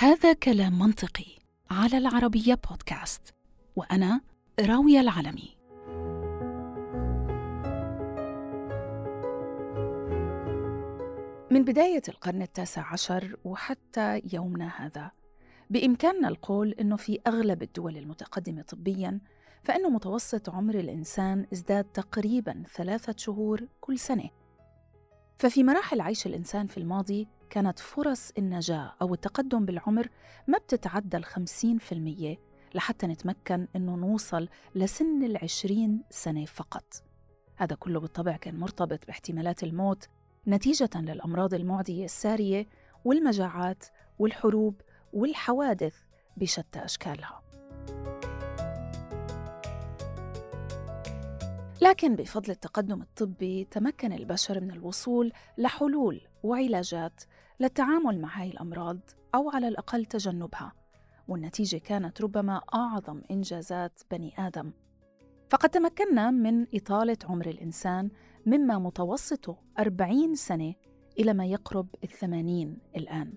هذا كلام منطقي على العربية بودكاست وأنا راوية العلمي من بداية القرن التاسع عشر وحتى يومنا هذا بإمكاننا القول أنه في أغلب الدول المتقدمة طبياً فإن متوسط عمر الإنسان ازداد تقريباً ثلاثة شهور كل سنة. ففي مراحل عيش الإنسان في الماضي كانت فرص النجاة أو التقدم بالعمر ما بتتعدى الخمسين في المية لحتى نتمكن إنه نوصل لسن العشرين سنة فقط. هذا كله بالطبع كان مرتبط باحتمالات الموت نتيجة للأمراض المعدية السارية والمجاعات والحروب والحوادث بشتى أشكالها. لكن بفضل التقدم الطبي تمكن البشر من الوصول لحلول وعلاجات للتعامل مع هاي الأمراض أو على الأقل تجنبها والنتيجة كانت ربما أعظم إنجازات بني آدم. فقد تمكنا من إطالة عمر الإنسان مما متوسطه 40 سنة إلى ما يقرب الثمانين الآن.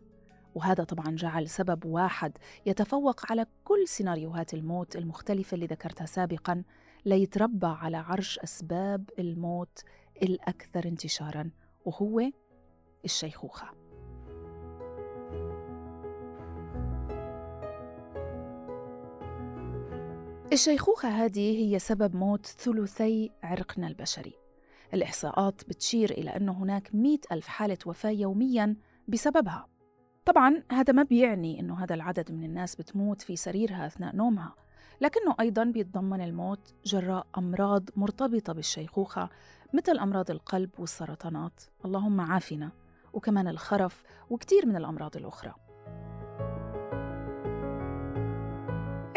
وهذا طبعا جعل سبب واحد يتفوق على كل سيناريوهات الموت المختلفة اللي ذكرتها سابقا ليتربى على عرش أسباب الموت الأكثر انتشارا وهو الشيخوخة. الشيخوخة هذه هي سبب موت ثلثي عرقنا البشري. الإحصاءات بتشير إلى أن هناك مئة ألف حالة وفاة يومياً بسببها. طبعاً هذا ما بيعني أنه هذا العدد من الناس بتموت في سريرها أثناء نومها لكنه أيضاً بيتضمن الموت جراء أمراض مرتبطة بالشيخوخة مثل أمراض القلب والسرطانات. اللهم عافنا. وكمان الخرف وكتير من الأمراض الأخرى.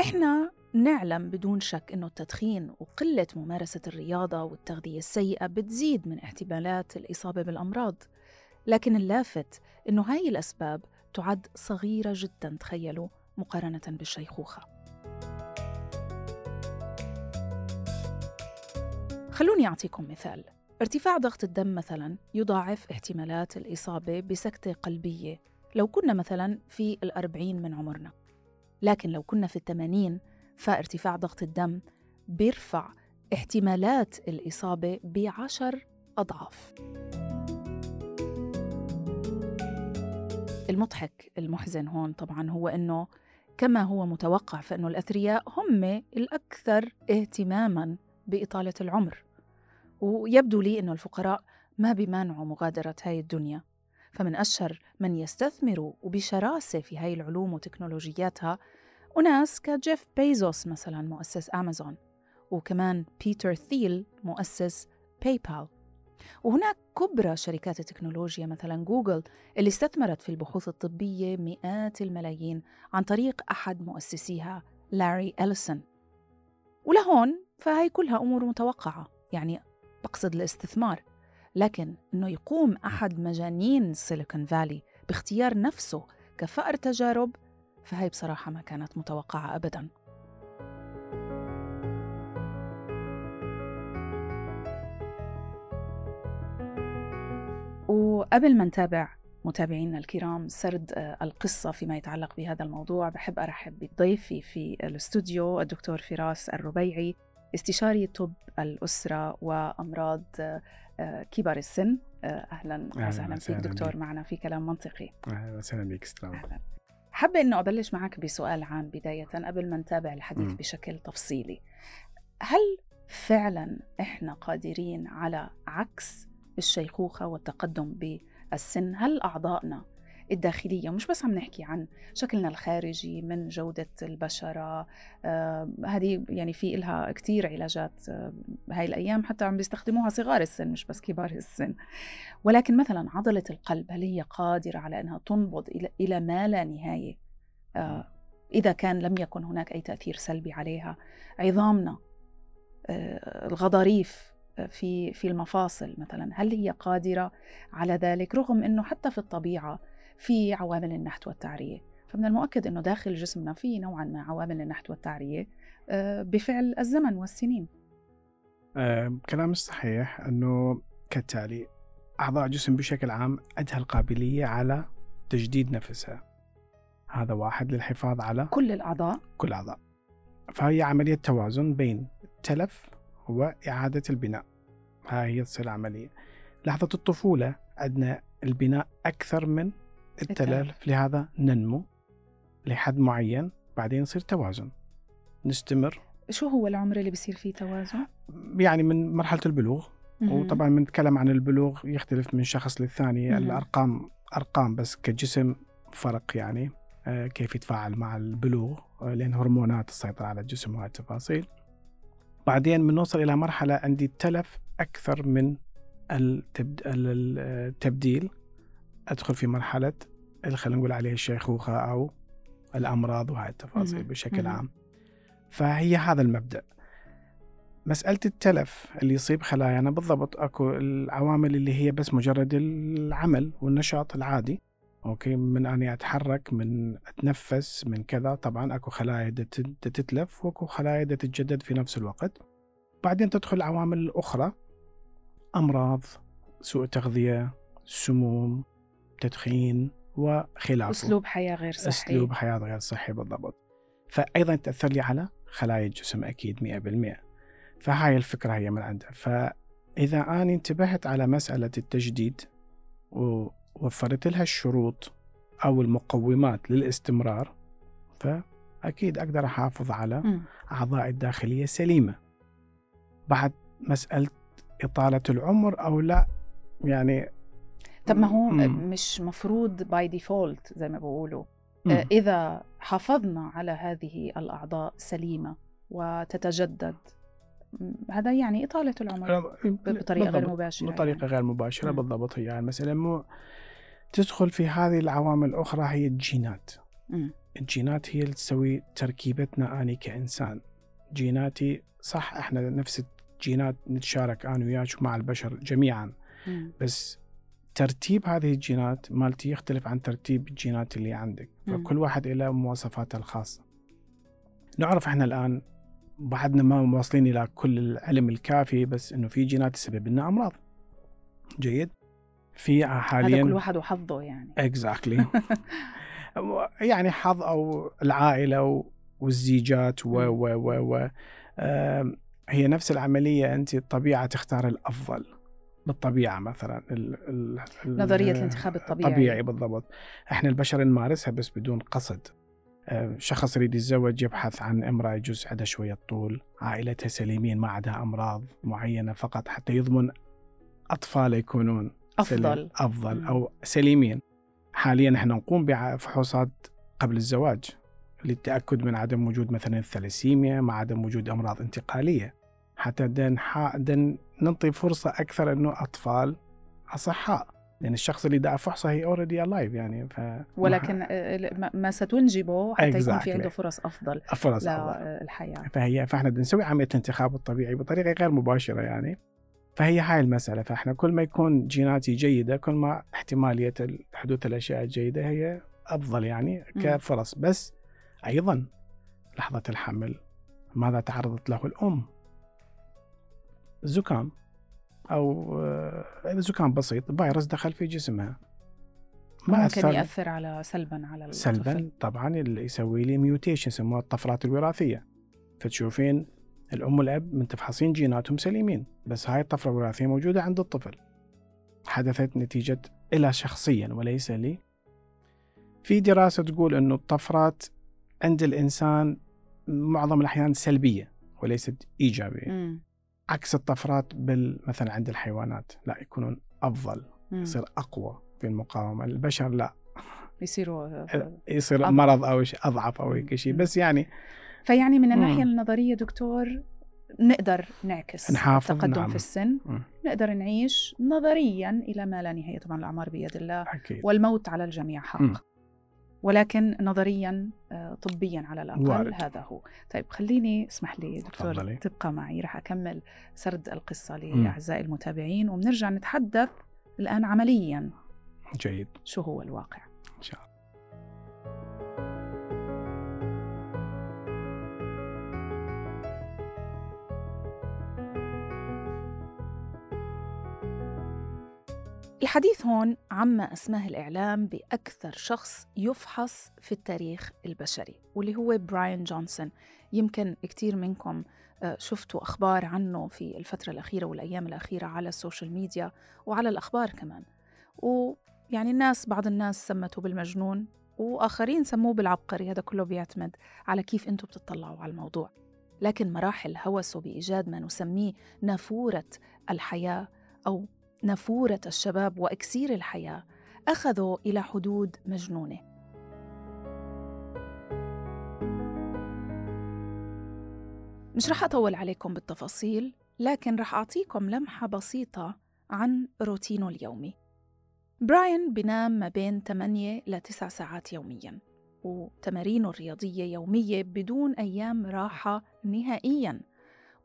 إحنا نعلم بدون شك أنه التدخين وقلة ممارسة الرياضة والتغذية السيئة بتزيد من احتمالات الإصابة بالأمراض. لكن اللافت أنه هاي الأسباب تعد صغيرة جدا تخيلوا مقارنة بالشيخوخة. خلوني أعطيكم مثال. ارتفاع ضغط الدم مثلا يضاعف احتمالات الإصابة بسكتة قلبية لو كنا مثلا في الأربعين من عمرنا. لكن لو كنا في الثمانين فارتفاع ضغط الدم بيرفع احتمالات الإصابة بعشر أضعاف. المضحك المحزن هون طبعا هو أنه كما هو متوقع فإنه الأثرياء هم الأكثر اهتماما بإطالة العمر. ويبدو لي أنه الفقراء ما بيمانعوا مغادرة هاي الدنيا. فمن أشهر من يستثمروا وبشراسة في هاي العلوم وتكنولوجياتها وناس كجيف بيزوس مثلا مؤسس أمازون وكمان بيتر ثيل مؤسس PayPal وهناك كبرى شركات التكنولوجيا مثلا جوجل اللي استثمرت في البحوث الطبية مئات الملايين عن طريق أحد مؤسسيها لاري أليسون. ولهون فهي كلها أمور متوقعة يعني بقصد الاستثمار. لكن أنه يقوم أحد مجانين Silicon Valley باختيار نفسه كفأر تجارب فهي بصراحة ما كانت متوقعة أبداً. وقبل ما نتابع متابعينا الكرام سرد آه، القصة فيما يتعلق بهذا الموضوع بحب أرحب بضيفي في الاستوديو الدكتور فراس الربيعي استشاري طب الأسرة وأمراض آه، كبار السن. آه، أهلا وسهلا فيك دكتور. معنا في كلام منطقي. أهلا وسهلا بك أهلا. حابة أنه أبلش معك بسؤال عام بداية قبل ما نتابع الحديث م. بشكل تفصيلي هل فعلا إحنا قادرين على عكس الشيخوخة والتقدم بالسن هل أعضائنا الداخلية مش بس عم نحكي عن شكلنا الخارجي من جودة البشرة آه هذه يعني في إلها كتير علاجات آه هاي الأيام حتى عم بيستخدموها صغار السن مش بس كبار السن. ولكن مثلا عضلة القلب هل هي قادرة على أنها تنبض إلى, إلى ما لا نهاية؟ آه إذا كان لم يكن هناك أي تأثير سلبي عليها عظامنا الغضاريف في في المفاصل مثلا هل هي قادرة على ذلك؟ رغم إنه حتى في الطبيعة في عوامل النحت والتعرية. فمن المؤكد إنه داخل جسمنا في نوعا ما عوامل النحت والتعرية آه، بفعل الزمن والسنين. آه، كلام صحيح إنه كالتالي أعضاء الجسم بشكل عام عندها القابلية على تجديد نفسها. هذا واحد للحفاظ على كل الأعضاء. كل الأعضاء. فهي عملية توازن بين التلف وإعادة البناء. هاي هي تصير عملية. لحظة الطفولة عندنا البناء أكثر من التلف لهذا ننمو لحد معين بعدين يصير توازن. نستمر. شو هو العمر اللي بصير فيه توازن؟ يعني من مرحلة البلوغ. وطبعا بنتكلم عن البلوغ يختلف من شخص للثاني. الأرقام أرقام بس كجسم فرق يعني آه، كيف يتفاعل مع البلوغ آه، لأن هرمونات تسيطر على الجسم وهاي التفاصيل. بعدين بنوصل إلى مرحلة عندي تلف أكثر من التبد... ال- التبديل أدخل في مرحلة اللي خلينا نقول عليه الشيخوخة أو الأمراض وهاي التفاصيل. بشكل. عام. فهي هذا المبدأ. مسألة التلف اللي يصيب خلايانا بالضبط أكو العوامل اللي هي بس مجرد العمل والنشاط العادي. أوكي؟ من أني أتحرك من أتنفس من كذا. طبعا أكو خلايا تتلف وأكو خلايا تتجدد في نفس الوقت. بعدين تدخل العوامل الاخرى أمراض سوء تغذية سموم تدخين وخلافه. أسلوب حياة غير صحي. أسلوب حياة غير صحي بالضبط. فايضا تأثر لي على خلايا الجسم أكيد 100% فهاي الفكرة هي من عندها. فإذا أنا انتبهت على مسألة التجديد ووفرت لها الشروط أو المقومات للاستمرار فأكيد أقدر أحافظ على مم. اعضائي الداخلية سليمة. بعد مسألة إطالة العمر أو لا يعني طب ما هو مم. مش مفروض by default زي ما بيقولوا مم. آه، إذا حافظنا على هذه الأعضاء سليمة وتتجدد هذا يعني إطالة العمر بطريقة غير بالضبط. مباشرة بطريقة يعني. غير مباشرة مم. بالضبط هي المسألة مو تدخل في هذه العوامل الأخرى هي الجينات مم. الجينات هي اللي تسوي تركيبتنا أنا كإنسان جيناتي صح إحنا نفس الجينات نتشارك أنا وياك مع البشر جميعا مم. بس ترتيب هذه الجينات مالتي يختلف عن ترتيب الجينات اللي عندك. فكل واحد له مواصفاته الخاصة. نعرف إحنا الآن بعدنا ما واصلين إلى كل العلم الكافي بس إنه في جينات تسبب لنا أمراض. جيد؟ في هذا حاليا كل واحد وحظه يعني. exactly يعني حظ أو العائلة والزيجات و. و و و هي نفس العملية أنت الطبيعة تختار الأفضل. بالطبيعة مثلا ال ال ال- نظرية الانتخاب الطبيعي. طبيعي بالضبط. إحنا البشر نمارسها بس بدون قصد. آه، شخص يريد يتزوج يبحث عن امرأة يجوز عندها شوية طول عائلتها سليمين ما عندها أمراض معينة فقط حتى يضمن أطفاله يكونون أفضل. أفضل مم. أو سليمين. حاليا إحنا نقوم بفحوصات قبل الزواج للتأكد من عدم وجود مثلا الثلاسيميا مع عدم وجود أمراض انتقالية. حتى دن ح- دن ننطي فرصة أكثر إنه أطفال أصحاء لأن الشخص اللي دا فحصه هي already alive يعني ف ولكن آه، ما- ستنجبه حتى يكون في Exactly. عنده فرص أفضل فرص أفضل. للحياة فهي فإحنا بدنا نسوي عملية الانتخاب الطبيعي بطريقة غير مباشرة يعني فهي هاي المسألة فإحنا كل ما يكون جيناتي جيدة كل ما احتمالية حدوث الأشياء الجيدة هي أفضل يعني. كفرص بس أيضا لحظة الحمل ماذا تعرضت له الأم؟ زكام أو آه، زكام بسيط فيروس دخل في جسمها. ممكن يأثر على سلبا على الطفل سلبا طبعا اللي يسوي لي ميوتيشن يسموها الطفرات الوراثية. فتشوفين الأم والأب من تفحصين جيناتهم سليمين بس هاي الطفرة الوراثية موجودة عند الطفل. حدثت نتيجة إلى شخصيا وليس لي. في دراسة تقول إنه الطفرات عند الإنسان معظم الأحيان سلبية وليست إيجابية. مم. عكس الطفرات بال مثلا عند الحيوانات لا يكونون أفضل مم. يصير أقوى في المقاومة البشر لا يصيروا آه، يصير أضعف. مرض أو شيء أضعف أو شيء. بس يعني فيعني من الناحية مم. النظرية دكتور نقدر نعكس نحافظ، التقدم نعم. في السن مم. نقدر نعيش نظريا إلى ما لا نهاية طبعا الأعمار بيد الله أكيد والموت على الجميع حق مم. ولكن نظريا آه، طبيا على الأقل وارد. هذا هو طيب خليني اسمح لي دكتور تفضلي. تبقى معي رح أكمل سرد القصة مم. لأعزائي المتابعين وبنرجع نتحدث الآن عمليا جيد شو هو الواقع الحديث هون عما أسماه الإعلام بأكثر شخص يفحص في التاريخ البشري واللي هو براين جونسون يمكن كثير منكم آه، شفتوا أخبار عنه في الفترة الأخيرة والأيام الأخيرة على ال social media وعلى الأخبار كمان. ويعني الناس بعض الناس سمته بالمجنون وآخرين سموه بالعبقري هذا كله بيعتمد على كيف أنتم بتطلعوا على الموضوع. لكن مراحل هوسه بإيجاد ما نسميه نافورة الحياة أو نافورة الشباب وإكسير الحياة أخذوا إلى حدود مجنونة. مش رح أطول عليكم بالتفاصيل لكن رح أعطيكم لمحة بسيطة عن روتينه اليومي. براين بنام ما بين 8 ل 9 ساعات يومياً وتمارينه الرياضية يومية بدون أيام راحة نهائياً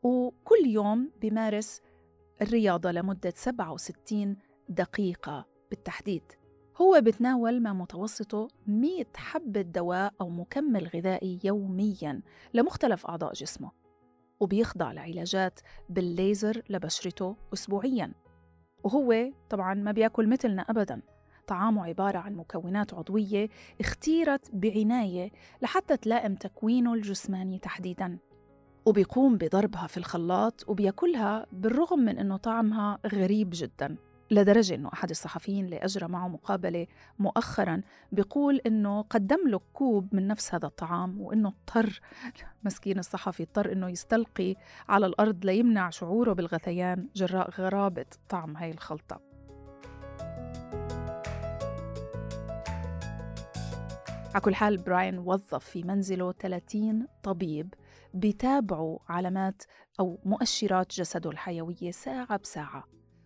وكل يوم بمارس الرياضة لمدة 67 دقيقة بالتحديد. هو بتناول ما متوسطه 100 حبة دواء أو مكمل غذائي يومياً لمختلف أعضاء جسمه وبيخضع لعلاجات بالليزر لبشرته أسبوعياً. وهو طبعاً ما بياكل مثلنا أبداً. طعامه عبارة عن مكونات عضوية اختيرت بعناية لحتى تلائم تكوينه الجسماني تحديداً. وبيقوم بضربها في الخلاط وبياكلها بالرغم من أنه طعمها غريب جداً لدرجة أنه أحد الصحفيين اللي أجرى معه مقابلة مؤخرا بيقول أنه قدم له كوب من نفس هذا الطعام وأنه اضطر مسكين الصحفي اضطر أنه يستلقي على الأرض ليمنع شعوره بالغثيان جراء غرابة طعم هاي الخلطة. على كل حال براين وظف في منزله 30 طبيب بيتابعوا علامات أو مؤشرات جسده الحيوية ساعة بساعة.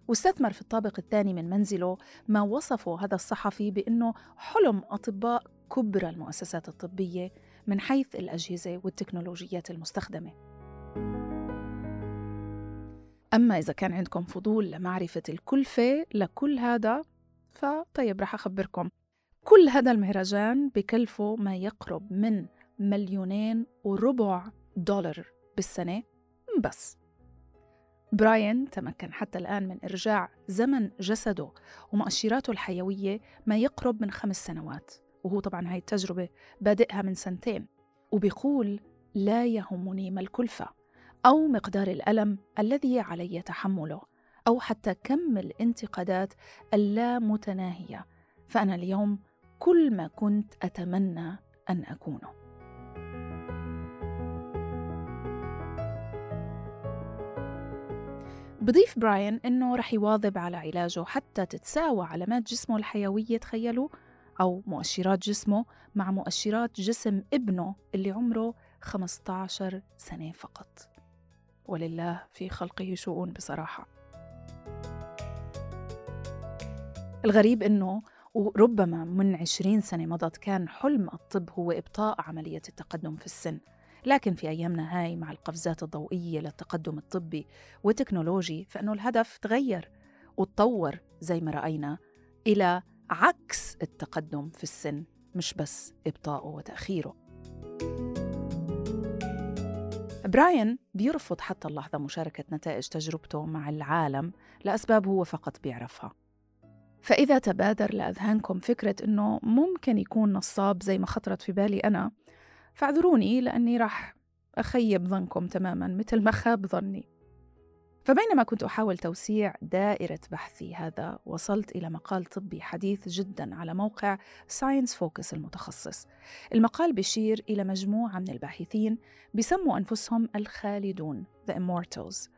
واستثمر في الطابق الثاني من منزله ما وصفه هذا الصحفي بأنه حلم أطباء كبرى المؤسسات الطبية من حيث الأجهزة والتكنولوجيات المستخدمة. أما إذا كان عندكم فضول لمعرفة الكلفة لكل هذا فطيب رح أخبركم. كل هذا المهرجان بكلفه ما يقرب من مليونين وربع دولار بالسنة بس. براين تمكن حتى الآن من إرجاع زمن جسده ومؤشراته الحيوية ما يقرب من خمس سنوات وهو طبعا هاي التجربة بادئها من سنتين وبيقول لا يهمني ما الكلفة أو مقدار الألم الذي علي تحمله أو حتى كم الانتقادات اللامتناهية. فأنا اليوم كل ما كنت أتمنى أن أكونه. بضيف براين إنه رح يواظب على علاجه حتى تتساوى علامات جسمه الحيوية تخيلوا أو مؤشرات جسمه مع مؤشرات جسم ابنه اللي عمره 15 سنة فقط. ولله في خلقه شؤون بصراحة. الغريب إنه وربما من عشرين سنة مضت كان حلم الطب هو إبطاء عملية التقدم في السن. لكن في أيامنا هاي مع القفزات الضوئية للتقدم الطبي والتكنولوجي فإنه الهدف تغير وتطور زي ما رأينا إلى عكس التقدم في السن مش بس إبطاءه وتأخيره. براين بيرفض حتى اللحظة مشاركة نتائج تجربته مع العالم لأسباب هو فقط بيعرفها. فإذا تبادر لأذهانكم فكرة إنه ممكن يكون نصاب زي ما خطرت في بالي أنا فاعذروني لأني راح أخيب ظنكم تماما مثل ما خاب ظني. فبينما كنت أحاول توسيع دائرة بحثي هذا وصلت إلى مقال طبي حديث جدا على موقع Science Focus المتخصص. المقال بيشير إلى مجموعة من الباحثين بيسموا أنفسهم الخالدون The Immortals.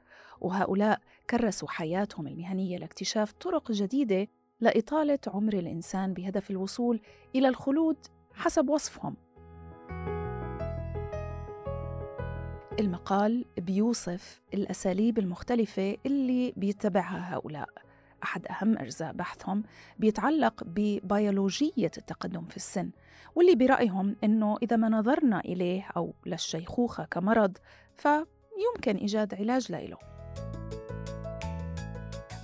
وهؤلاء كرسوا حياتهم المهنية لاكتشاف طرق جديدة لإطالة عمر الإنسان بهدف الوصول إلى الخلود حسب وصفهم. المقال بيوصف الأساليب المختلفة اللي بيتبعها هؤلاء. أحد أهم أجزاء بحثهم بيتعلق ببيولوجية التقدم في السن واللي برأيهم أنه إذا ما نظرنا إليه أو للشيخوخة كمرض فيمكن إيجاد علاج له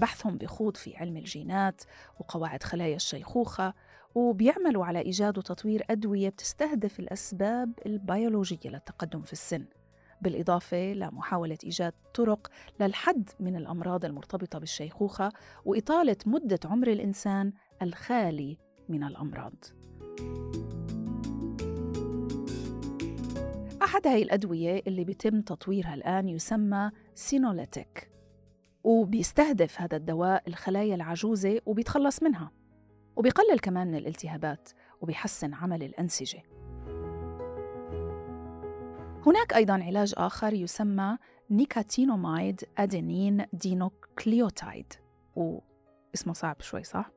بحثهم بخوض في علم الجينات وقواعد خلايا الشيخوخة وبيعملوا على إيجاد وتطوير أدوية بتستهدف الأسباب البيولوجية للتقدم في السن. بالإضافة لمحاولة إيجاد طرق للحد من الأمراض المرتبطة بالشيخوخة وإطالة مدة عمر الإنسان الخالي من الأمراض. أحد هاي الأدوية اللي بيتم تطويرها الآن يسمى سينوليتيك وبيستهدف هذا الدواء الخلايا العجوزة وبيتخلص منها وبيقلل كمان من الالتهابات وبيحسن عمل الأنسجة هناك أيضا علاج آخر يسمى nicotinamide adenine dinucleotide واسمه صعب شوي صح؟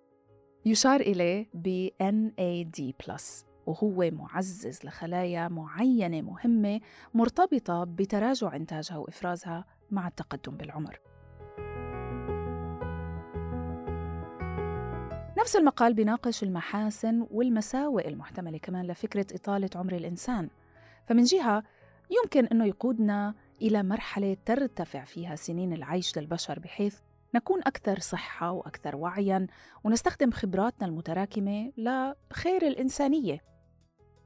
يشار إليه ب NAD+, وهو معزز لخلايا معينة مهمة مرتبطة بتراجع إنتاجها وإفرازها مع التقدم بالعمر. نفس المقال بيناقش المحاسن والمساوئ المحتملة كمان لفكرة إطالة عمر الإنسان فمن جهة يمكن أنه يقودنا إلى مرحلة ترتفع فيها سنين العيش للبشر بحيث نكون أكثر صحة وأكثر وعياً ونستخدم خبراتنا المتراكمة لخير الإنسانية.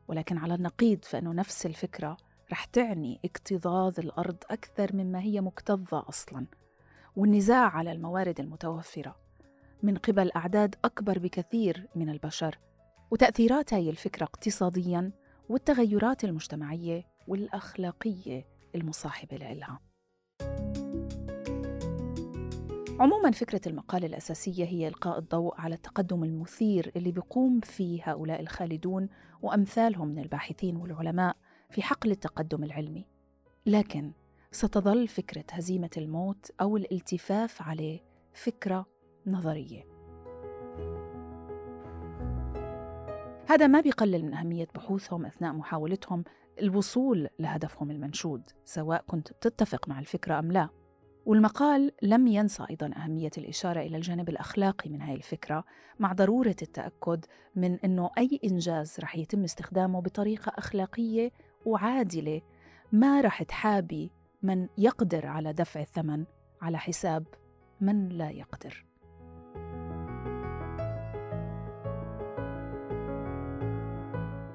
ولكن على النقيض فإنه نفس الفكرة رح تعني اكتظاظ الأرض أكثر مما هي مكتظة أصلاً. والنزاع على الموارد المتوفرة من قبل أعداد أكبر بكثير من البشر وتأثيرات هاي الفكرة اقتصادياً والتغيرات المجتمعية والأخلاقية المصاحبة لها عموما فكرة المقالة الأساسية هي إلقاء الضوء على التقدم المثير اللي بيقوم فيه هؤلاء الخالدون وأمثالهم من الباحثين والعلماء في حقل التقدم العلمي. لكن ستظل فكرة هزيمة الموت أو الالتفاف عليه فكرة نظرية. هذا ما بيقلل من أهمية بحوثهم أثناء محاولتهم الوصول لهدفهم المنشود سواء كنت بتتفق مع الفكرة أم لا. والمقال لم ينسى أيضا أهمية الإشارة إلى الجانب الأخلاقي من هذه الفكرة مع ضرورة التأكد من أنه أي إنجاز رح يتم استخدامه بطريقة أخلاقية وعادلة ما رح تحابي من يقدر على دفع الثمن على حساب من لا يقدر.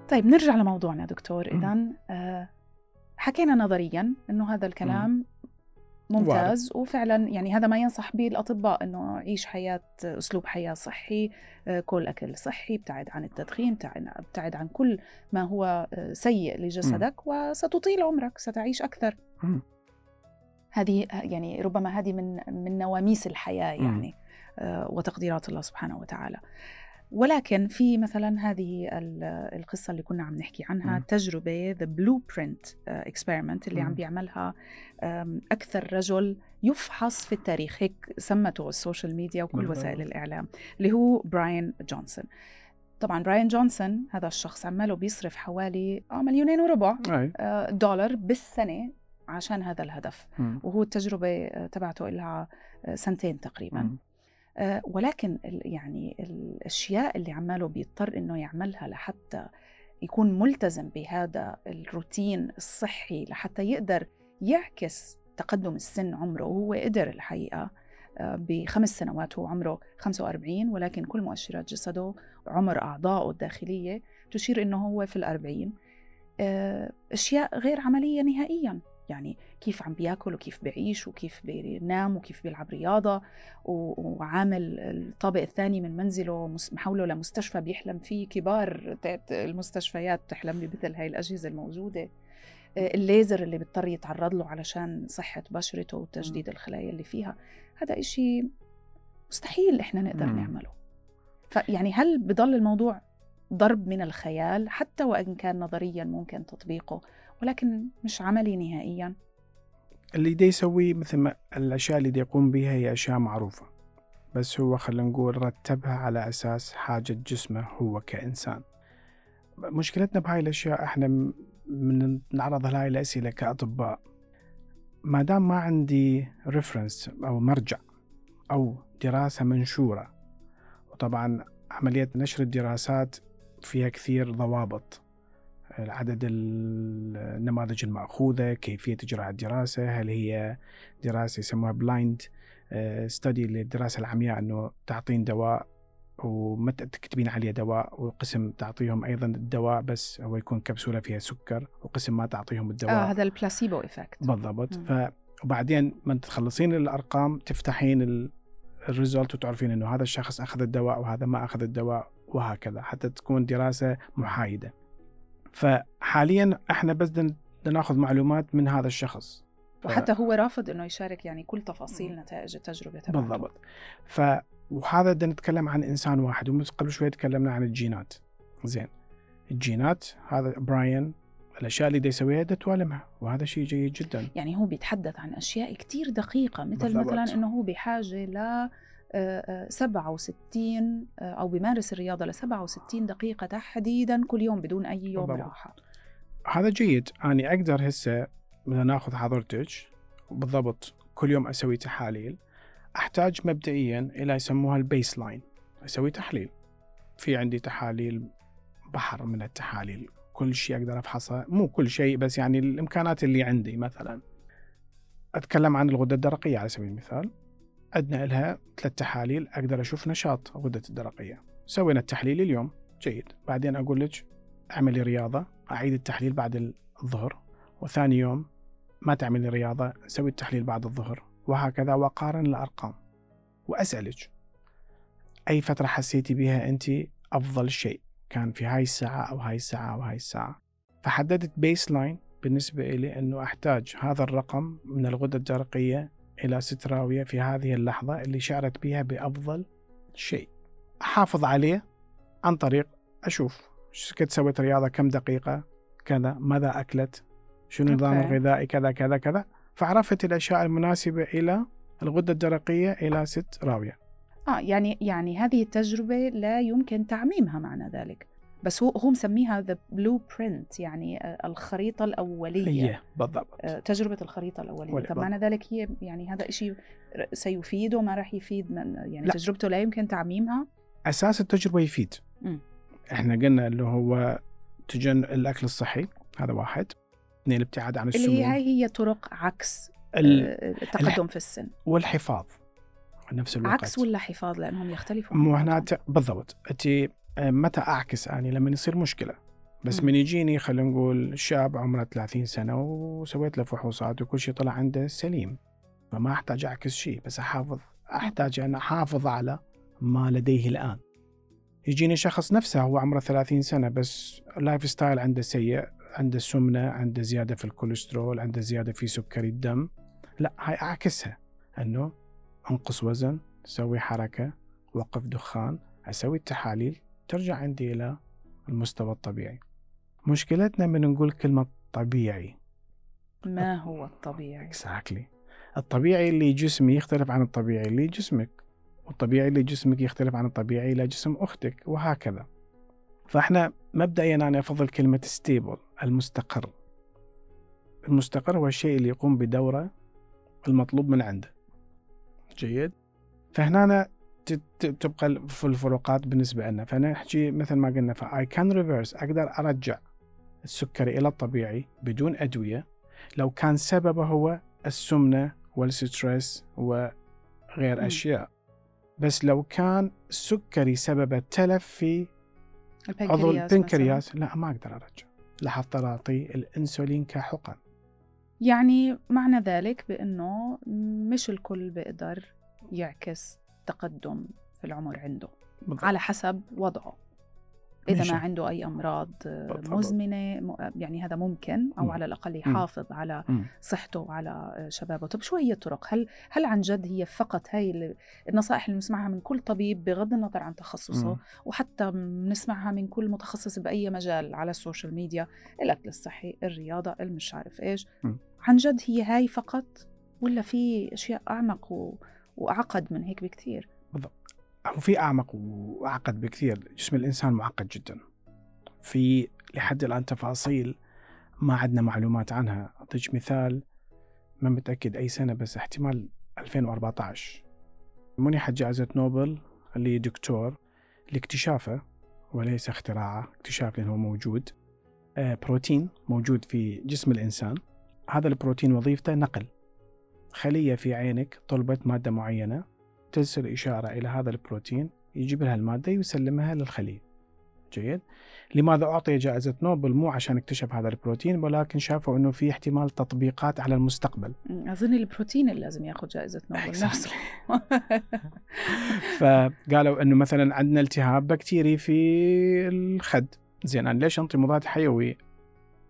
طيب نرجع لموضوعنا دكتور إذا آه حكينا نظريا إنه هذا الكلام ممتاز وارد. وفعلا يعني هذا ما ينصح به الأطباء إنه عيش حياة أسلوب حياة صحي آه، كل أكل صحي ابتعد عن التدخين ابتعد عن كل ما هو آه، سيء لجسدك م. وستطيل عمرك ستعيش أكثر م. هذه يعني ربما هذه من من نواميس الحياة يعني م. وتقديرات الله سبحانه وتعالى ولكن في مثلا هذه القصة اللي كنا عم نحكي عنها م. تجربة the Blueprint experiment اللي م. عم بيعملها أكثر رجل يفحص في التاريخ هيك سمته ال social media وكل وسائل الإعلام اللي هو براين جونسون طبعا براين جونسون هذا الشخص عماله بيصرف حوالي آه مليونين وربع آه دولار بالسنة عشان هذا الهدف م. وهو التجربة آه، تبعته لها سنتين تقريبا م. آه، ولكن يعني الأشياء اللي عماله بيضطر إنه يعملها لحتى يكون ملتزم بهذا الروتين الصحي لحتى يقدر يعكس تقدم السن عمره. وهو قدر الحقيقة آه، بخمس سنوات هو عمره 45 ولكن كل مؤشرات جسده وعمر أعضائه الداخلية تشير أنه هو في الأربعين. آه، أشياء غير عملية نهائيا. يعني كيف عم بياكل وكيف بيعيش وكيف بينام وكيف بيلعب رياضة وعامل الطابق الثاني من منزله محوله لمستشفى بيحلم فيه كبار المستشفيات تحلم بمثل هاي الأجهزة الموجودة. آه، الليزر اللي بيضطر يتعرض له علشان صحة بشرته وتجديد الخلايا اللي فيها هذا إشي مستحيل إحنا نقدر نعمله. فيعني هل بضل الموضوع ضرب من الخيال حتى وإن كان نظريا ممكن تطبيقه؟ ولكن مش عملي نهائيا. اللي دي يسويه مثل ما الأشياء اللي دي يقوم بها هي أشياء معروفة. بس هو خلينا نقول رتبها على أساس حاجة جسمه هو كإنسان. مشكلتنا بهاي الأشياء إحنا من نعرض لهاي الأسئلة كأطباء. ما دام ما عندي reference أو مرجع أو دراسة منشورة وطبعا عملية نشر الدراسات فيها كثير ضوابط. عدد النماذج المأخوذة كيفية إجراء الدراسة هل هي دراسة يسموها blind study للدراسة العمياء أنه تعطين دواء وما تكتبين عليه دواء وقسم تعطيهم أيضا الدواء بس هو يكون كبسولة فيها سكر وقسم ما تعطيهم الدواء. آه هذا ال placebo effect بالضبط. ف وبعدين من تخلصين الأرقام تفتحين ال result وتعرفين إنه هذا الشخص أخذ الدواء وهذا ما أخذ الدواء وهكذا حتى تكون دراسة محايدة. فحاليا إحنا بس ناخذ معلومات من هذا الشخص. وحتى هو رافض إنه يشارك يعني كل تفاصيل نتائج التجربة تبعته. بالضبط. ف وهذا بدنا نتكلم عن إنسان واحد وقبل شوي تكلمنا عن الجينات. زين. الجينات هذا براين الأشياء اللي يسويها دا توالمها وهذا شيء جيد جدا. يعني هو بيتحدث عن أشياء كتير دقيقة مثل بالضبط. مثلا إنه هو بحاجة ل 67 آه، أو بيمارس الرياضة ل 67 دقيقة تحديدا كل يوم بدون أي يوم بالضبط. راحة. هذا جيد. اني أقدر هسه بدنا ناخذ حضرتك بالضبط كل يوم أسوي تحاليل. أحتاج مبدئيا إلى يسموها ال baseline أسوي تحليل. في عندي تحاليل بحر من التحاليل. كل شيء أقدر أفحصه. مو كل شيء بس يعني الإمكانات اللي عندي مثلا. أتكلم عن الغدة الدرقية على سبيل المثال. عندنا لها ثلاث تحاليل أقدر أشوف نشاط الغده الدرقية. سوينا التحليل اليوم. جيد. بعدين أقول لك اعملي رياضة أعيد التحليل بعد الظهر وثاني يوم ما تعملي رياضة سوي التحليل بعد الظهر وهكذا وقارن الأرقام. وأسألك أي فترة حسيتي بها أنت أفضل شيء؟ كان في هاي الساعة أو هاي الساعة أو هاي الساعة. فحددت baseline بالنسبة إلي أنه أحتاج هذا الرقم من الغدة الدرقية إلى ست راوية في هذه اللحظة اللي شعرت بها بأفضل شيء. أحافظ عليه عن طريق أشوف قد سويت رياضة كم دقيقة كذا ماذا أكلت شنو النظام الغذائي كذا كذا كذا. فعرفت الأشياء المناسبة إلى الغدة الدرقية إلى ست راوية آه يعني يعني هذه التجربة لا يمكن تعميمها معنى ذلك. بس هو هو مسميها the Blueprint يعني آه، الخريطة الأولية. هي بالضبط. آه، تجربة الخريطة الأولية. طب معنى ذلك هي يعني هذا شيء سيفيد وما راح يفيد من يعني لا. تجربته لا يمكن تعميمها؟ أساس التجربة يفيد. م. إحنا قلنا اللي هو تجن الأكل الصحي هذا واحد. اثنين الابتعاد عن السموم اللي هي هي طرق عكس آه، التقدم في السن. والحفاظ. نفس الوقت. عكس ولا حفاظ؟ لأنهم يختلفوا مو هنا بالضبط. انت متى أعكس آني؟ لما يصير مشكلة. بس. من يجيني خلينا نقول شاب عمره 30 سنة وسويت له فحوصات وكل شيء طلع عنده سليم. فما أحتاج أعكس شيء بس أحافظ أحتاج أن أحافظ على ما لديه الآن. يجيني شخص نفسه هو عمره 30 سنة بس ال lifestyle عنده سيء عنده سمنة عنده زيادة في الكوليسترول عنده زيادة في سكري الدم. لا هاي أعكسها. أنه أنقص وزن أسوي حركة وقف دخان أسوي التحاليل. ترجع عندي إلى المستوى الطبيعي. مشكلتنا من نقول كلمة طبيعي. ما هو الطبيعي؟ exactly. الطبيعي اللي جسمي يختلف عن الطبيعي اللي جسمك والطبيعي اللي جسمك يختلف عن الطبيعي إلى جسم أختك وهكذا. فإحنا مبدئيا أنا أفضل كلمة stable المستقر. المستقر هو الشيء اللي يقوم بدوره المطلوب من عنده. جيد؟ فهنا تبقى في الفروقات بالنسبة لنا. فأنا نحكي مثل ما قلنا ف I can reverse أقدر أرجع السكري إلى الطبيعي بدون أدوية. لو كان سببه هو السمنة وال stress وغير م. أشياء. بس لو كان السكري سببه تلف في عضو البنكرياس لا ما أقدر أرجع. لاحظت أعطي الأنسولين كحقن. يعني معنى ذلك بأنه مش الكل بيقدر يعكس تقدم في العمر عنده بالضبط. على حسب وضعه إذا ماشي. ما عنده أي أمراض مزمنة يعني هذا ممكن أو م. على الأقل يحافظ م. على صحته وعلى شبابه طب شو هي الطرق هل هل عن جد هي فقط هي النصائح اللي بنسمعها من كل طبيب بغض النظر عن تخصصه م. وحتى بنسمعها من كل متخصص بأي مجال على السوشيال ميديا الأكل الصحي الرياضة المش عارف إيش م. عن جد هي هاي فقط ولا في أشياء أعمق و... وأعقد من هيك بكثير بالضبط. هو في أعمق وأعقد بكثير جسم الإنسان معقد جدا. في لحد الآن تفاصيل ما عندنا معلومات عنها. أعطيك مثال ما متأكد أي سنة بس احتمال 2014 منحت جائزة نوبل لدكتور لاكتشافه وليس اختراعه. اكتشاف لأنه موجود. آه، بروتين موجود في جسم الإنسان. هذا البروتين وظيفته نقل. خلية في عينك طلبت مادة معينة ترسل إشارة إلى هذا البروتين يجيب لها المادة ويسلمها للخلية. جيد. لماذا أعطي جائزة نوبل؟ مو عشان اكتشف هذا البروتين ولكن شافوا إنه في احتمال تطبيقات على المستقبل. أظن البروتين اللي لازم يأخذ جائزة نوبل نفسه. فقالوا إنه مثلا عندنا التهاب بكتيري في الخد. زين أنا ليش أنطي مضاد حيوي؟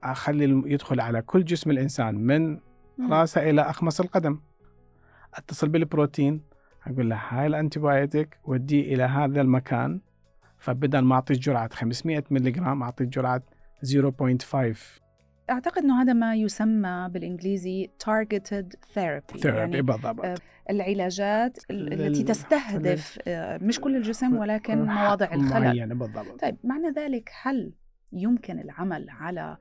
أخلي يدخل على كل جسم الإنسان من راسه إلى أخمص القدم. أتصل بالبروتين أقول له هاي ال antibiotic وديه إلى هذا المكان. فبدل ما اعطيك جرعة 500 ملغ اعطيك جرعة 0.5 أعتقد إنه هذا ما يسمى بالإنجليزي targeted therapy يعني بالضبط. آه، العلاجات التي تستهدف آه، مش كل الجسم ولكن مواضع الخلل. معينة بالضبط. طيب معنى ذلك هل يمكن العمل على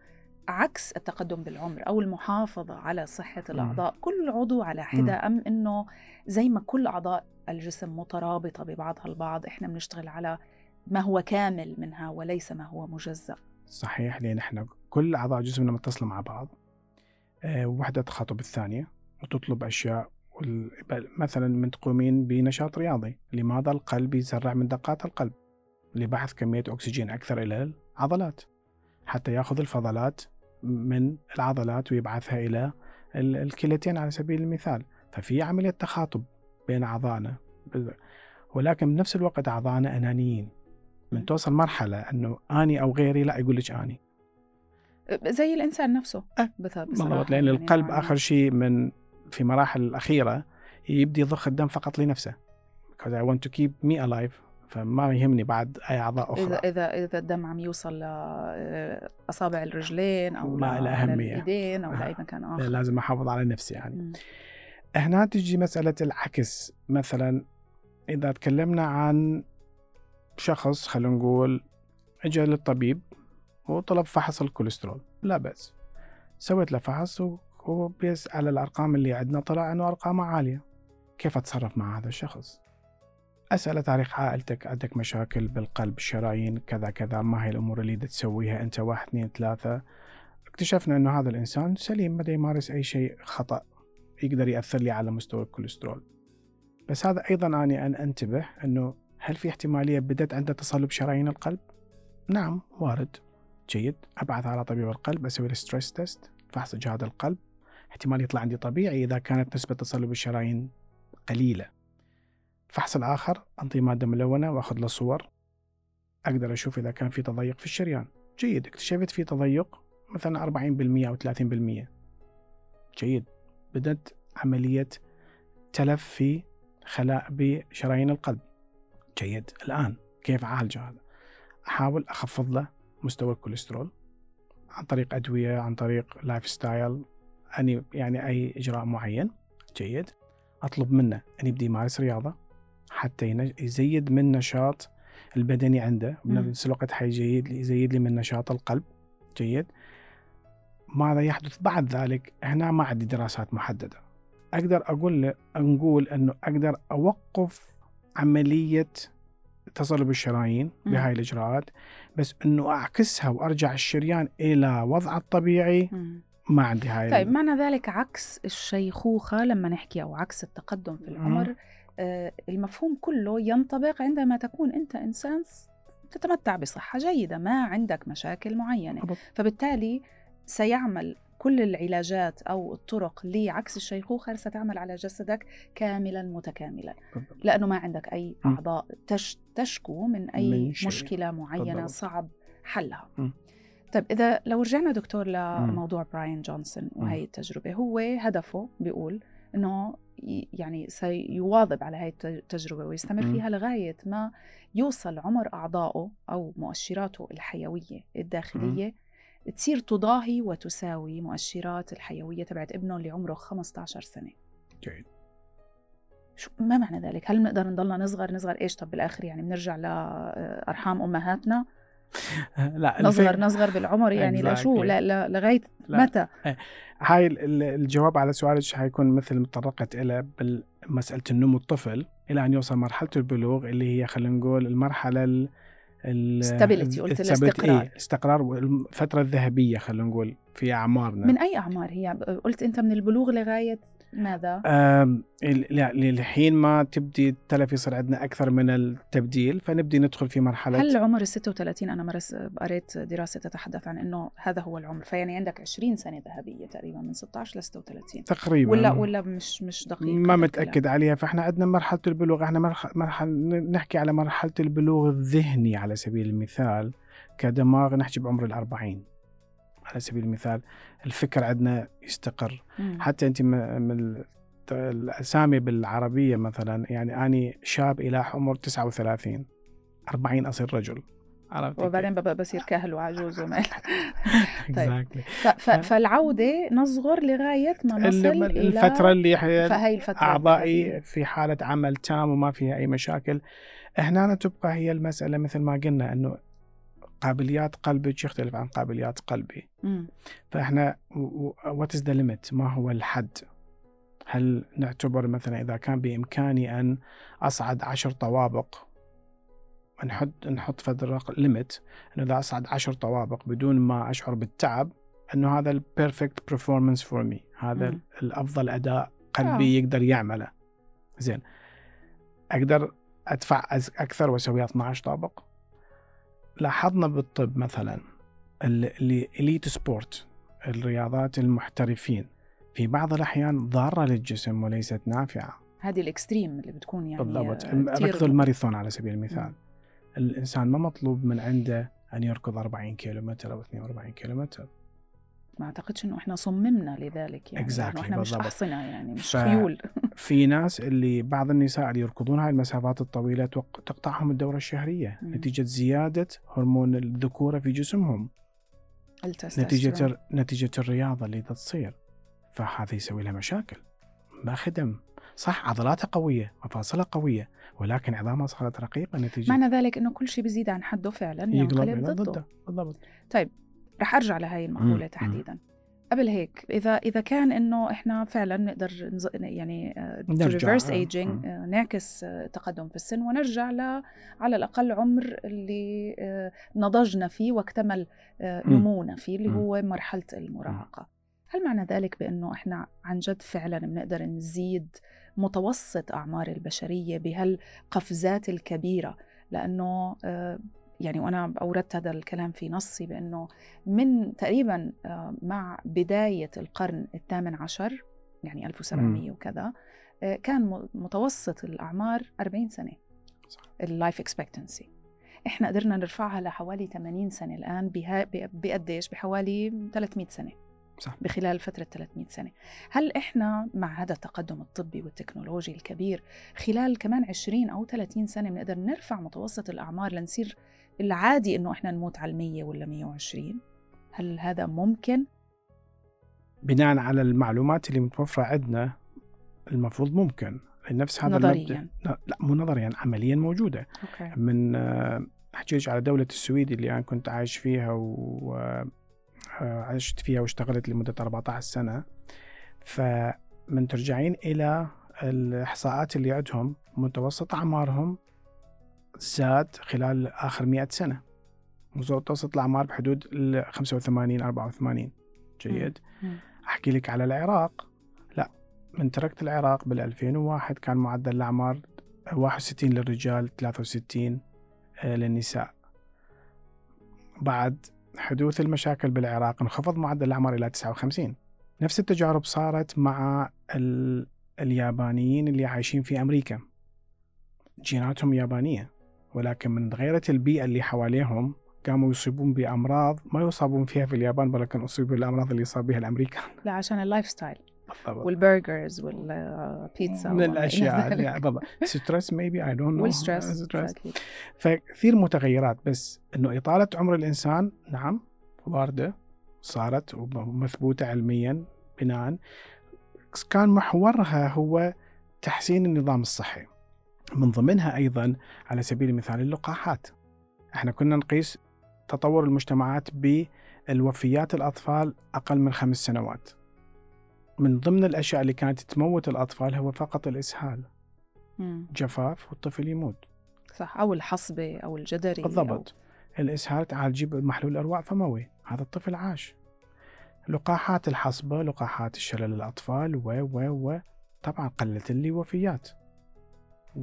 عكس التقدم بالعمر أو المحافظة على صحة الأعضاء. كل عضو على حدة أم إنه زي ما كل أعضاء الجسم مترابطة ببعضها البعض إحنا بنشتغل على ما هو كامل منها وليس ما هو مجزأ. صحيح لأن إحنا كل أعضاء جسمنا متصلة مع بعض. أه وحدة تخاطب الثانية وتطلب أشياء مثلا من تقومين بنشاط رياضي لماذا القلب يسرع من دقات القلب؟ لبحث كمية أكسجين أكثر إلى العضلات حتى يأخذ الفضلات من العضلات ويبعثها إلى الكليتين على سبيل المثال. ففي عملية تخاطب بين أعضائنا. ولكن بنفس الوقت أعضائنا أنانيين. من توصل مرحلة أنه أني أو غيري لا يقول لك أني. زي الإنسان نفسه أه بالضبط. لأن يعني القلب يعني آخر شيء من في مراحل الأخيرة يبدي يضخ الدم فقط لنفسه. Because I want to keep me alive فما يهمني بعد أي أعضاء أخرى. اذا إذا اذا الدم عم يوصل لاصابع الرجلين أو ما له أهمية. الايدين أو لأي مكان آخر. لازم أحافظ على نفسي يعني. م. هنا تجي مسألة العكس. مثلا إذا تكلمنا عن شخص خلينا نقول اجى للطبيب وطلب فحص الكوليسترول. لا بأس. سويت له فحص وبيسأل الأرقام اللي عندنا طلع أنه أرقامه عالية. كيف أتصرف مع هذا الشخص؟ أسأله تاريخ عائلتك عندك مشاكل بالقلب الشرايين كذا كذا ما هي الأمور اللي تسويها؟ أنت واحد اثنين ثلاثة. اكتشفنا أنه هذا الإنسان سليم ما يمارس أي شيء خطأ يقدر يأثر لي على مستوى الكوليسترول. بس هذا أيضا أني أن أنتبه أنه هل في احتمالية بدأت عنده تصلب شرايين القلب؟ نعم وارد. جيد. أبعث على طبيب القلب أسوي له stress test فحص إجهاد القلب. احتمال يطلع عندي طبيعي إذا كانت نسبة تصلب الشرايين قليلة. الفحص الآخر أنطي مادة ملونة وأخذ له صور. أقدر أشوف إذا كان في تضيق في الشريان. جيد اكتشفت في تضيق مثلا 40% أو 30% جيد. بدأت عملية تلف في خلايا شرايين القلب. جيد. الآن كيف أعالج هذا؟ أحاول أخفض له مستوى الكوليسترول عن طريق أدوية عن طريق lifestyle أني يعني أي إجراء معين. جيد. أطلب منه أن يبدي يمارس رياضة. حتى يزيد من نشاط البدني عنده بنفس الوقت حيزيد يزيد لي من نشاط القلب جيد. ماذا يحدث بعد ذلك؟ هنا ما عندي دراسات محددة. أقدر أقول له نقول إنه أقدر أوقف عملية تصلب الشرايين بهاي الإجراءات بس إنه أعكسها وأرجع الشريان إلى وضعه الطبيعي ما عندي هاي طيب معنى ذلك عكس الشيخوخة لما نحكي أو عكس التقدم في العمر المفهوم كله ينطبق عندما تكون أنت إنسان تتمتع بصحة جيدة ما عندك مشاكل معينة. فبالتالي سيعمل كل العلاجات أو الطرق لعكس الشيخوخة ستعمل على جسدك كاملا متكاملا. لأنه ما عندك أي أعضاء تش تشكو من أي من مشكلة معينة صعب حلها. طيب إذا لو رجعنا دكتور لموضوع براين جونسون وهي التجربة هو هدفه بيقول إنه يعني سيواظب على هذه التجربة ويستمر فيها لغاية ما يوصل عمر أعضائه أو مؤشراته الحيوية الداخلية تصير تضاهي وتساوي مؤشرات الحيوية تبعت ابنه اللي عمره 15 سنة. جيد. شو ما معنى ذلك؟ هل بنقدر نضلنا نصغر نصغر؟ إيش؟ طب بالآخر يعني بنرجع لارحام أمهاتنا. لا نصغر نصغر بالعمر يعني لشو لغاية متى؟ إيه. هاي الجواب على سؤالك حيكون مثل ما تطرقت إلى بمساله النمو الطفل إلى أن يوصل مرحلة البلوغ اللي هي خلينا نقول المرحلة stability قلت الاستقرار إيه الاستقرار والفترة الذهبية خلينا نقول في أعمارنا من أي أعمار هي قلت أنت من البلوغ لغاية ماذا؟ للحين ما تبدي التلف يصير عندنا أكثر من التبديل فنبدي ندخل في مرحلة هل عمر ال 36 أنا مرس قريت دراسة تتحدث عن إنه هذا هو العمر فيعني عندك 20 سنة ذهبية تقريبا من 16 ل 36 تقريبا. ولا ولا مش مش دقيق ما متأكد عليها فإحنا عندنا مرحلة البلوغ إحنا مرحله, نحكي على مرحلة البلوغ الذهني على سبيل المثال كدماغ نحكي بعمر الأربعين. على سبيل المثال الفكر عندنا يستقر؟ مم. حتى أنت من ال- الأسامي بالعربية مثلا يعني أني شاب إلى عمر 39 40 أصير رجل عرفت؟ وبعدين ببقى بصير كهل وعجوز وما طيب. فالعودة نصغر لغاية ما نصل ال- إلى الفترة اللي الفترة أعضائي. في حالة عمل تام وما فيها أي مشاكل هنا تبقى هي المسألة مثل ما قلنا إنه قابليات قلبك يختلف عن قابليات قلبي. مم. فاحنا what is the limit ما هو الحد؟ هل نعتبر مثلا إذا كان بإمكاني أن أصعد عشر طوابق نحط نحط فد limit إنه إذا أصعد عشر طوابق بدون ما أشعر بالتعب إنه هذا ال perfect performance for me هذا مم. الأفضل أداء قلبي آه. يقدر يعمله. زين. أقدر أدفع أكثر وأسوي 12 طابق؟ لاحظنا بالطب مثلا اللي elite sport الرياضات المحترفين في بعض الأحيان ضارة للجسم وليست نافعة. هذه الإكستريم اللي بتكون يعني بالضبط. آه، ركض الماراثون على سبيل المثال. مم. الإنسان ما مطلوب من عنده أن يركض 40 كيلومتر أو 42 كيلومتر. ما أعتقدش إنه إحنا صممنا لذلك يعني Exactly، إحنا مش بالضبط. احصنه يعني مش ف- خيول. في ناس اللي بعض النساء اللي يركضون هاي المسافات الطويلة تقطعهم الدورة الشهرية. مم. نتيجة زيادة هرمون الذكورة في جسمهم. نتيجة نتيجة الرياضة اللي تصير. فهذا يسوي لها مشاكل. ما خدم. صح عضلاتها قوية مفاصلها قوية ولكن عظامها صارت رقيقة. نتيجة معنى ذلك إنه كل شيء بيزيد عن حده فعلا ينقلب ضده. ضده. بالضبط. رح أرجع لهي المقولة مم. تحديدا. قبل هيك إذا إذا كان إنه إحنا فعلا نقدر نز... يعني نرجع، reverse آه، ايجينج نعكس آه، تقدم في السن ونرجع ل على الأقل عمر اللي آه، نضجنا فيه واكتمل آه،. نمونا فيه اللي. هو مرحلة المراهقة هل معنى ذلك بإنه إحنا عن جد فعلا بنقدر نزيد متوسط أعمار البشرية بهالقفزات الكبيرة لأنه آه، يعني وأنا أوردت هذا الكلام في نصي بأنه من تقريبا آه، مع بداية القرن الثامن عشر يعني 1700 وكذا آه، كان متوسط الأعمار 40 سنة. ال life expectancy إحنا قدرنا نرفعها لحوالي 80 سنة الآن بها بقديش بحوالي 300 سنة. صح. بخلال فترة 300 سنة. هل إحنا مع هذا التقدم الطبي والتكنولوجي الكبير خلال كمان 20 أو 30 سنة بنقدر نرفع متوسط الأعمار لنصير العادي إنه إحنا نموت على المية ولا 120 هل هذا ممكن؟ بناء على المعلومات اللي متوفرة عندنا المفروض ممكن نفس هذا نظرياً. المبدا لا, مو نظريا عمليا موجودة أوكي. من آه، احكي لك على دولة السويد اللي أنا كنت عايش فيها وعشت فيها واشتغلت لمدة 14 سنة فمن ترجعين إلى الإحصاءات اللي عندهم متوسط أعمارهم زاد خلال آخر 100 سنة. متوسط الأعمار بحدود ال 85 84 جيد. مم. أحكي لك على العراق. لا من تركت العراق بال 2001 كان معدل الأعمار 61 للرجال 63 آه، للنساء. بعد حدوث المشاكل بالعراق انخفض معدل الأعمار إلى 59 نفس التجارب صارت مع ال... اليابانيين اللي عايشين في أمريكا. جيناتهم يابانية. ولكن من تغيرت البيئة اللي حواليهم قاموا يصيبون بأمراض ما يصابون فيها في اليابان ولكن أصيبوا بالأمراض اللي يصاب بها الأمريكان. لا عشان ال lifestyle. بالضبط. والبرجرز والبيتزا من الأشياء بالضبط. stress maybe I don't know وال stress. فكثير متغيرات بس إنه إطالة عمر الإنسان نعم واردة صارت ومثبوتة علميا بناء كان محورها هو تحسين النظام الصحي. من ضمنها أيضا على سبيل المثال اللقاحات. إحنا كنا نقيس تطور المجتمعات بالوفيات الأطفال أقل من خمس سنوات. من ضمن الأشياء اللي كانت تموت الأطفال هو فقط الإسهال. مم. جفاف والطفل يموت. صح أو الحصبة أو الجدري بالضبط. الإسهال تعال جيب محلول ارواع فموي. هذا الطفل عاش. لقاحات الحصبة لقاحات الشلل للأطفال و و و. طبعا قلت لي وفيات.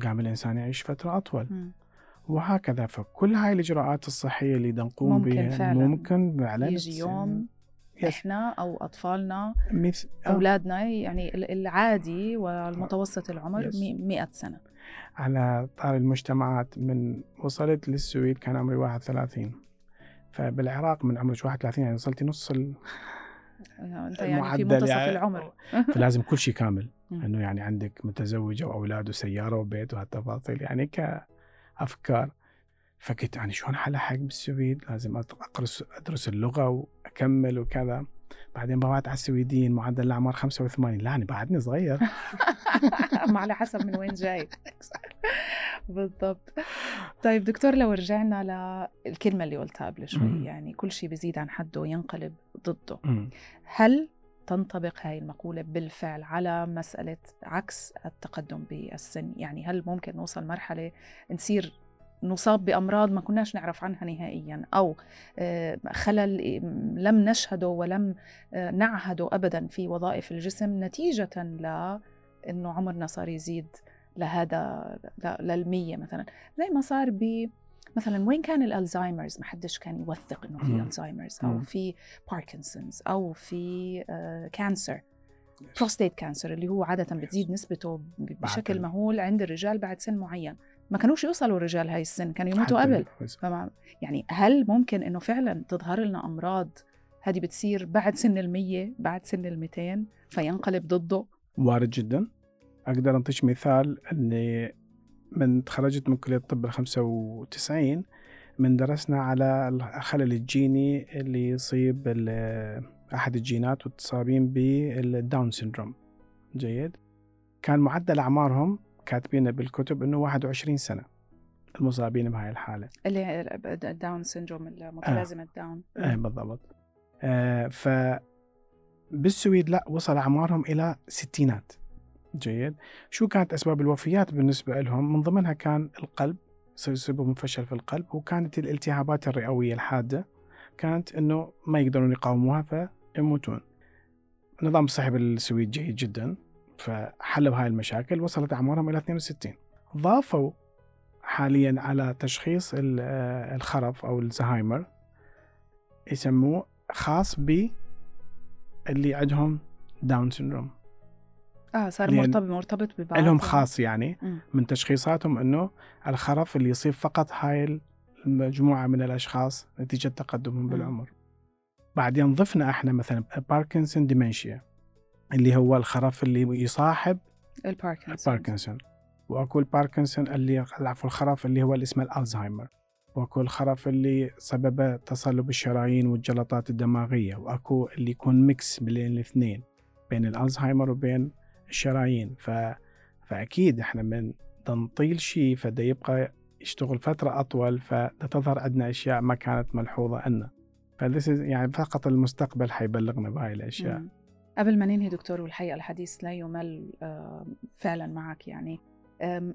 قام الإنسان يعيش فترة أطول مم. وهكذا فكل هاي الإجراءات الصحية اللي نقوم ممكن بها فعلاً ممكن فعلا يجي يوم yes. إحنا أو أطفالنا مثل آه. أولادنا يعني ال- العادي والمتوسط العمر yes. مي- 100 سنة على طار المجتمعات من وصلت للسويد كان عمري 31 فبالعراق من عمري 31 يعني وصلت نص ال... أنت يعني في منتصف يعني. العمر. فلازم كل شيء كامل. إنه يعني عندك متزوجه واولاد وسيارة وبيت وهالتفاصيل يعني كأفكار. فقلت أنا شلون حلحق بالسويد؟ لازم ادرس أدرس اللغة وأكمل وكذا. بعدين بوعت على السويديين معدل الأعمار 85 لا أنا بعدني صغير. ما على حسب من وين جاي. بالضبط طيب دكتور لو رجعنا للكلمه اللي قلتها قبل. شوي يعني كل شيء بيزيد عن حده ينقلب ضده أمم. هل تنطبق هاي المقولة بالفعل على مسألة عكس التقدم بالسن يعني هل ممكن نوصل مرحلة نصير نصاب بأمراض ما كناش نعرف عنها نهائيا أو آه، خلل لم نشهده ولم آه، نعهده أبدا في وظائف الجسم نتيجة لأنه عمرنا صار يزيد لهذا للمية مثلا. زي ما صار ب مثلا وين كان ال Alzheimer's ما حدش كان يوثق إنه في مم. Alzheimer's أو. في باركنسونز أو في cancer prostate cancer اللي هو عادة بتزيد نسبته بشكل مهول عند الرجال بعد سن معين. ما كانوش يوصلوا الرجال هاي السن كانوا يموتوا قبل. فما يعني هل ممكن إنه فعلا تظهر لنا أمراض هذه بتصير بعد سن المية بعد سن الميتين فينقلب ضده؟ وارد جدا. أقدر انطيك مثال إني من تخرجت من كلية الطب ال 95 من درسنا على الخلل الجيني اللي يصيب أحد الجينات والمصابين بال Down syndrome. جيد؟ كان معدل أعمارهم كاتبين بالكتب إنه 21 سنة. المصابين بهاي الحالة. اللي ال Down syndrome المتلازمه الداون. إيه بالضبط. آه ف بالسويد لا وصل أعمارهم إلى ستينات. جيد. شو كانت أسباب الوفيات بالنسبة لهم؟ من ضمنها كان القلب يصيبهم فشل في القلب وكانت الالتهابات الرئوية الحادة كانت إنه ما يقدرون يقاوموها فيموتون. النظام الصحي بالسويد جيد جدا فحلوا هاي المشاكل وصلت أعمارهم إلى 62 ضافوا حاليا على تشخيص آه، الخرف أو الزهايمر يسموه خاص ب اللي عندهم Down syndrome. آه صار مرتبط مرتبط ببعض لهم خاص يعني مم. من تشخيصاتهم إنه الخرف اللي يصيب فقط هاي المجموعة من الأشخاص نتيجة تقدمهم. بالعمر. بعدين ضفنا إحنا مثلا Parkinson dementia اللي هو الخرف اللي يصاحب الباركنسون باركنسون واكو الباركنسون اللي عفوا الخرف اللي هو اللي اسمه الالزهايمر واكو الخرف اللي سببه تصلب الشرايين والجلطات الدماغية واكو اللي يكون mix بين الاثنين بين الالزهايمر وبين الشرايين ف... فأكيد إحنا من نطيل شيء فدا يبقى يشتغل فترة أطول فتظهر عندنا أشياء ما كانت ملحوظة عنا فذس يعني فقط المستقبل حيبلغنا بهاي الأشياء مم. قبل ما ننهي دكتور والحقيقة الحديث لا يمل آه، فعلا معك يعني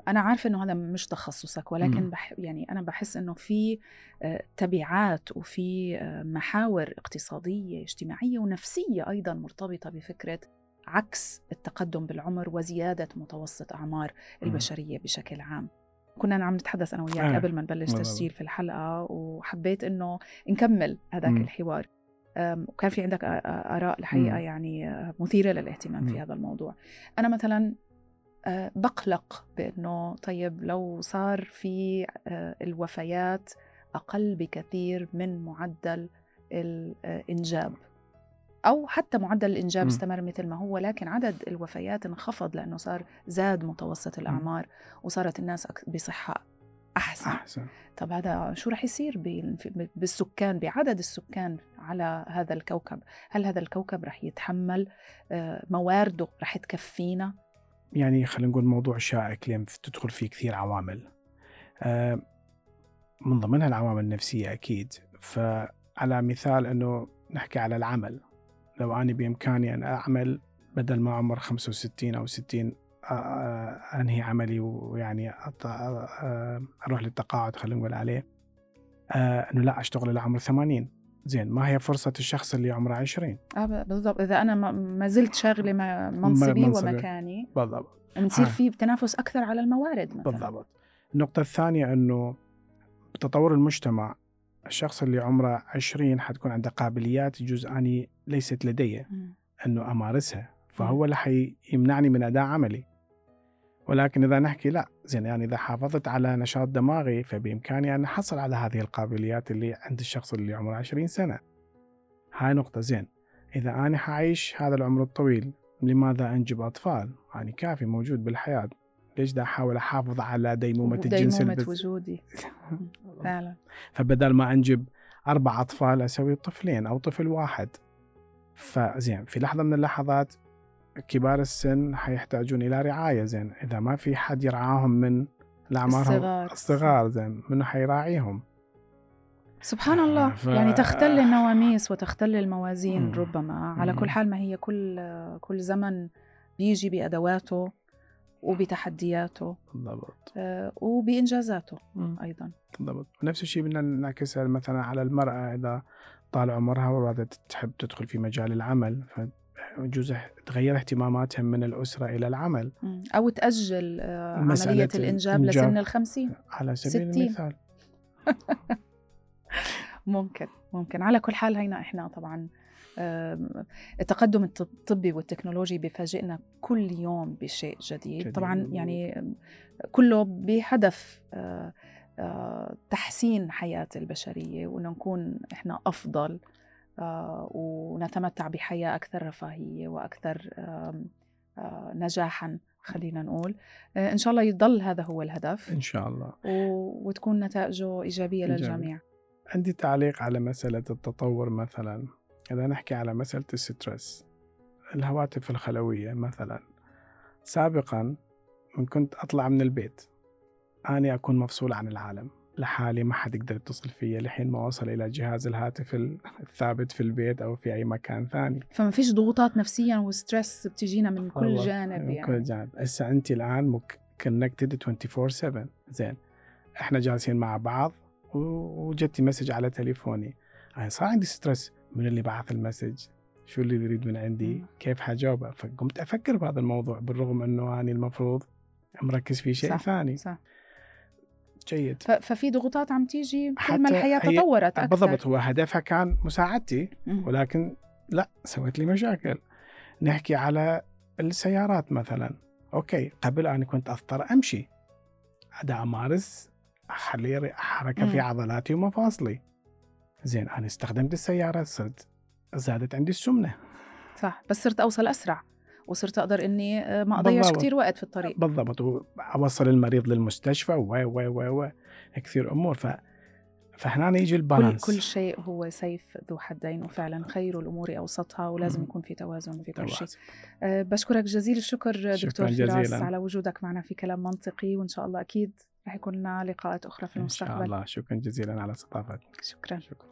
أنا عارفة إنه هذا مش تخصصك ولكن مم. بح يعني أنا بحس إنه في آه، تبعات وفي آه، محاور اقتصادية اجتماعية ونفسية أيضا مرتبطة بفكرة عكس التقدم بالعمر وزيادة متوسط أعمار البشرية بشكل عام كنا عم نتحدث أنا وياك آه، قبل ما نبلش. تسجيل في الحلقة وحبيت إنه نكمل هذاك. الحوار وكان في عندك الحقيقة مم. يعني آه، مثيرة للاهتمام في. هذا الموضوع أنا مثلا آه، بقلق بأنه طيب لو صار في آه، الوفيات أقل بكثير من معدل الإنجاب أو حتى معدل الإنجاب. استمر مثل ما هو لكن عدد الوفيات انخفض لأنه صار زاد متوسط الأعمار وصارت الناس بصحة أحسن. أحسن. طب هذا شو رح يصير بالسكان بعدد السكان على هذا الكوكب؟ هل هذا الكوكب رح يتحمل آه، موارده رح تكفينا؟ يعني خلينا نقول موضوع شائك لأن تدخل فيه كثير عوامل. آه، من ضمنها العوامل النفسية أكيد. فعلى مثال أنه نحكي على العمل. لو أنا بإمكاني أن أعمل بدل ما عمر 65 أو 60 آه، آه، أنهي عملي ويعني أروح للتقاعد خلينا نقول عليه. أنه لا أشتغل إلى عمر 80 زين ما هي فرصة الشخص اللي عمره 20 آه بالضبط. إذا أنا ما- زلت شاغلة م- منصبي. ومكاني بالضبط. بنصير آه. في تنافس أكثر على الموارد مثلا. بالضبط. النقطة الثانية أنه بتطور المجتمع. الشخص اللي عمره 20 حتكون عنده قابليات يجوز أني ليست لدي. أنه أمارسها فهو اللي حيمنعني من أداء عملي. ولكن إذا نحكي لا زين يعني إذا حافظت على نشاط دماغي فبإمكاني أن أحصل على هذه القابليات اللي عند الشخص اللي عمره 20 سنة. هاي نقطة زين. إذا أنا حعيش هذا العمر الطويل لماذا أنجب أطفال؟ يعني كافي موجود بالحياة. ليش دا أحاول أحافظ على ديمومة الجنس ديمومة البث- وجودي. فعلا. فبدل ما أنجب أربع أطفال أسوي طفلين أو طفل واحد. فزين في لحظة من اللحظات كبار السن حيحتاجون إلى رعاية زين. إذا ما في حد يرعاهم من الاعمار الصغار. الصغار زين منو حيراعيهم؟ سبحان الله. ف- يعني تختل النواميس وتختل الموازين مم. ربما. على مم. كل حال ما هي كل كل زمن بيجي بأدواته وبتحدياته بالضبط. آه، وبإنجازاته أيضا. بالضبط. ونفس الشيء بدنا نعكسها مثلا على المرأة إذا طال عمرها وارادت تحب تدخل في مجال العمل فيجوز تغير اهتماماتها من الأسرة إلى العمل مم. أو تأجل آه، الانجاب الإنجاب. لسن الخمسين على سبيل ستين. المثال ممكن ممكن على كل حال هينا إحنا طبعا التقدم الط- الطبي والتكنولوجي بيفاجئنا كل يوم بشيء جديد, جديد. طبعا يعني كله بهدف آه، تحسين حياة البشرية وإنه نكون إحنا أفضل آه، ونتمتع بحياة أكثر رفاهية وأكثر آه، نجاحا خلينا نقول. آه، إن شاء الله يضل هذا هو الهدف. إن شاء الله. و- وتكون نتائجه إيجابية إيجابية. للجميع. عندي تعليق على مسألة التطور مثلا. إذا نحكي على مسألة ال stress الهواتف الخلوية مثلا. سابقا من كنت أطلع من البيت. أنا أكون مفصول عن العالم. لحالي ما حد يقدر يتصل فيا. لحين ما وصل إلى جهاز الهاتف الثابت في البيت أو في أي مكان ثاني. فما فيش ضغوطات نفسيا و stress بتجينا من كل جانب من يعني. كل جانب. هسه أنت الآن مك... connected 24/7 زين. إحنا جالسين مع بعض و- وجتني message على تليفوني. يعني صار عندي stress من اللي بعث ال message؟ شو اللي يريد من عندي. كيف حجاوبه؟ فقمت أفكر بهذا الموضوع بالرغم إنه أني المفروض مركز في شيء صح، ثاني. صح. جيد. ففي ضغوطات عم تيجي كل ما الحياة هي- تطورت أكثر. بالضبط هو هدفها كان مساعدتي. ولكن لا سوت لي مشاكل. نحكي على السيارات مثلا. أوكي قبل أنا كنت أضطر أمشي. عدا أمارس أخلي حركة في. عضلاتي ومفاصلي زين أنا استخدمت السيارة صرت زادت عندي السمنة. صح بس صرت أوصل أسرع. وصرت أقدر إني آه، ما بالضبط. كتير وقت في الطريق. بالضبط. واوصل المريض للمستشفى و و و و كثير أمور. ف فهنا يجي كل, البالانس. كل شيء هو سيف ذو حدين وفعلا خير الأمور أوسطها ولازم. يكون في توازن في كل شيء. أه بشكرك جزيل الشكر دكتور فراس جزيلاً. على وجودك معنا في كلام منطقي وإن شاء الله أكيد رح يكون لنا لقاءات أخرى في إن شاء المستقبل. الله. شكرا جزيلا على استضافتك. شكرا. شكرا.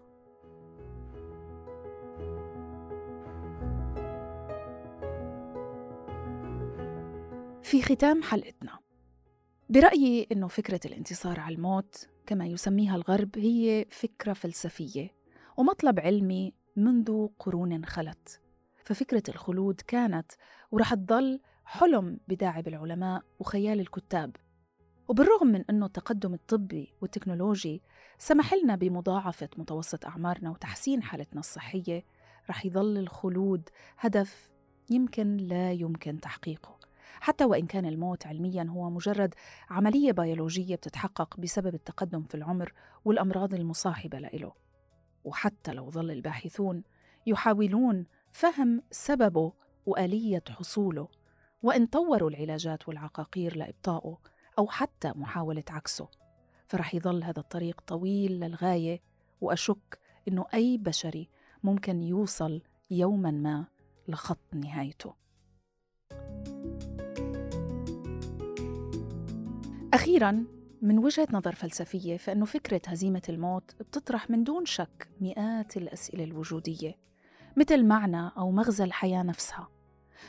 في ختام حلقتنا. برأيي أنه فكرة الانتصار على الموت كما يسميها الغرب هي فكرة فلسفية ومطلب علمي منذ قرون خلت. ففكرة الخلود كانت ورح تضل حلم بداعب العلماء وخيال الكتاب. وبالرغم من أنه التقدم الطبي والتكنولوجي سمح لنا بمضاعفة متوسط أعمارنا وتحسين حالتنا الصحية رح يظل الخلود هدف يمكن لا يمكن تحقيقه. حتى وإن كان الموت علميا هو مجرد عملية بيولوجية بتتحقق بسبب التقدم في العمر والأمراض المصاحبة له. وحتى لو ظل الباحثون يحاولون فهم سببه وآلية حصوله وإن طوروا العلاجات والعقاقير لإبطائه أو حتى محاولة عكسه فرح يظل هذا الطريق طويل للغاية. وأشك إنه أي بشري ممكن يوصل يوما ما لخط نهايته. أخيرا من وجهة نظر فلسفية فإنه فكرة هزيمة الموت بتطرح من دون شك مئات الأسئلة الوجودية مثل معنى أو مغزى الحياة نفسها.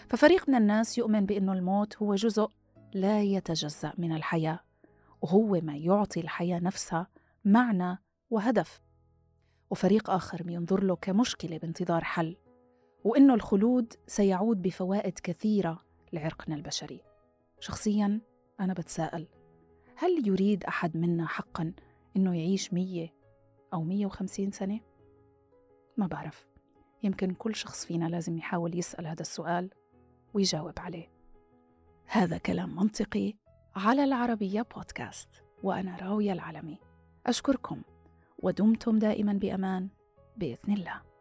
ففريق من الناس يؤمن بأنه الموت هو جزء لا يتجزأ من الحياة وهو ما يعطي الحياة نفسها معنى وهدف. وفريق آخر بينظر له كمشكلة بانتظار حل وإنه الخلود سيعود بفوائد كثيرة لعرقنا البشري. شخصيا أنا بتساءل. هل يريد أحد منا حقا إنه يعيش مية أو مية وخمسين سنة؟ ما بعرف. يمكن كل شخص فينا لازم يحاول يسأل هذا السؤال ويجاوب عليه. هذا كلام منطقي على العربية بودكاست وأنا راوية العلمي. أشكركم ودمتم دائما بأمان بإذن الله.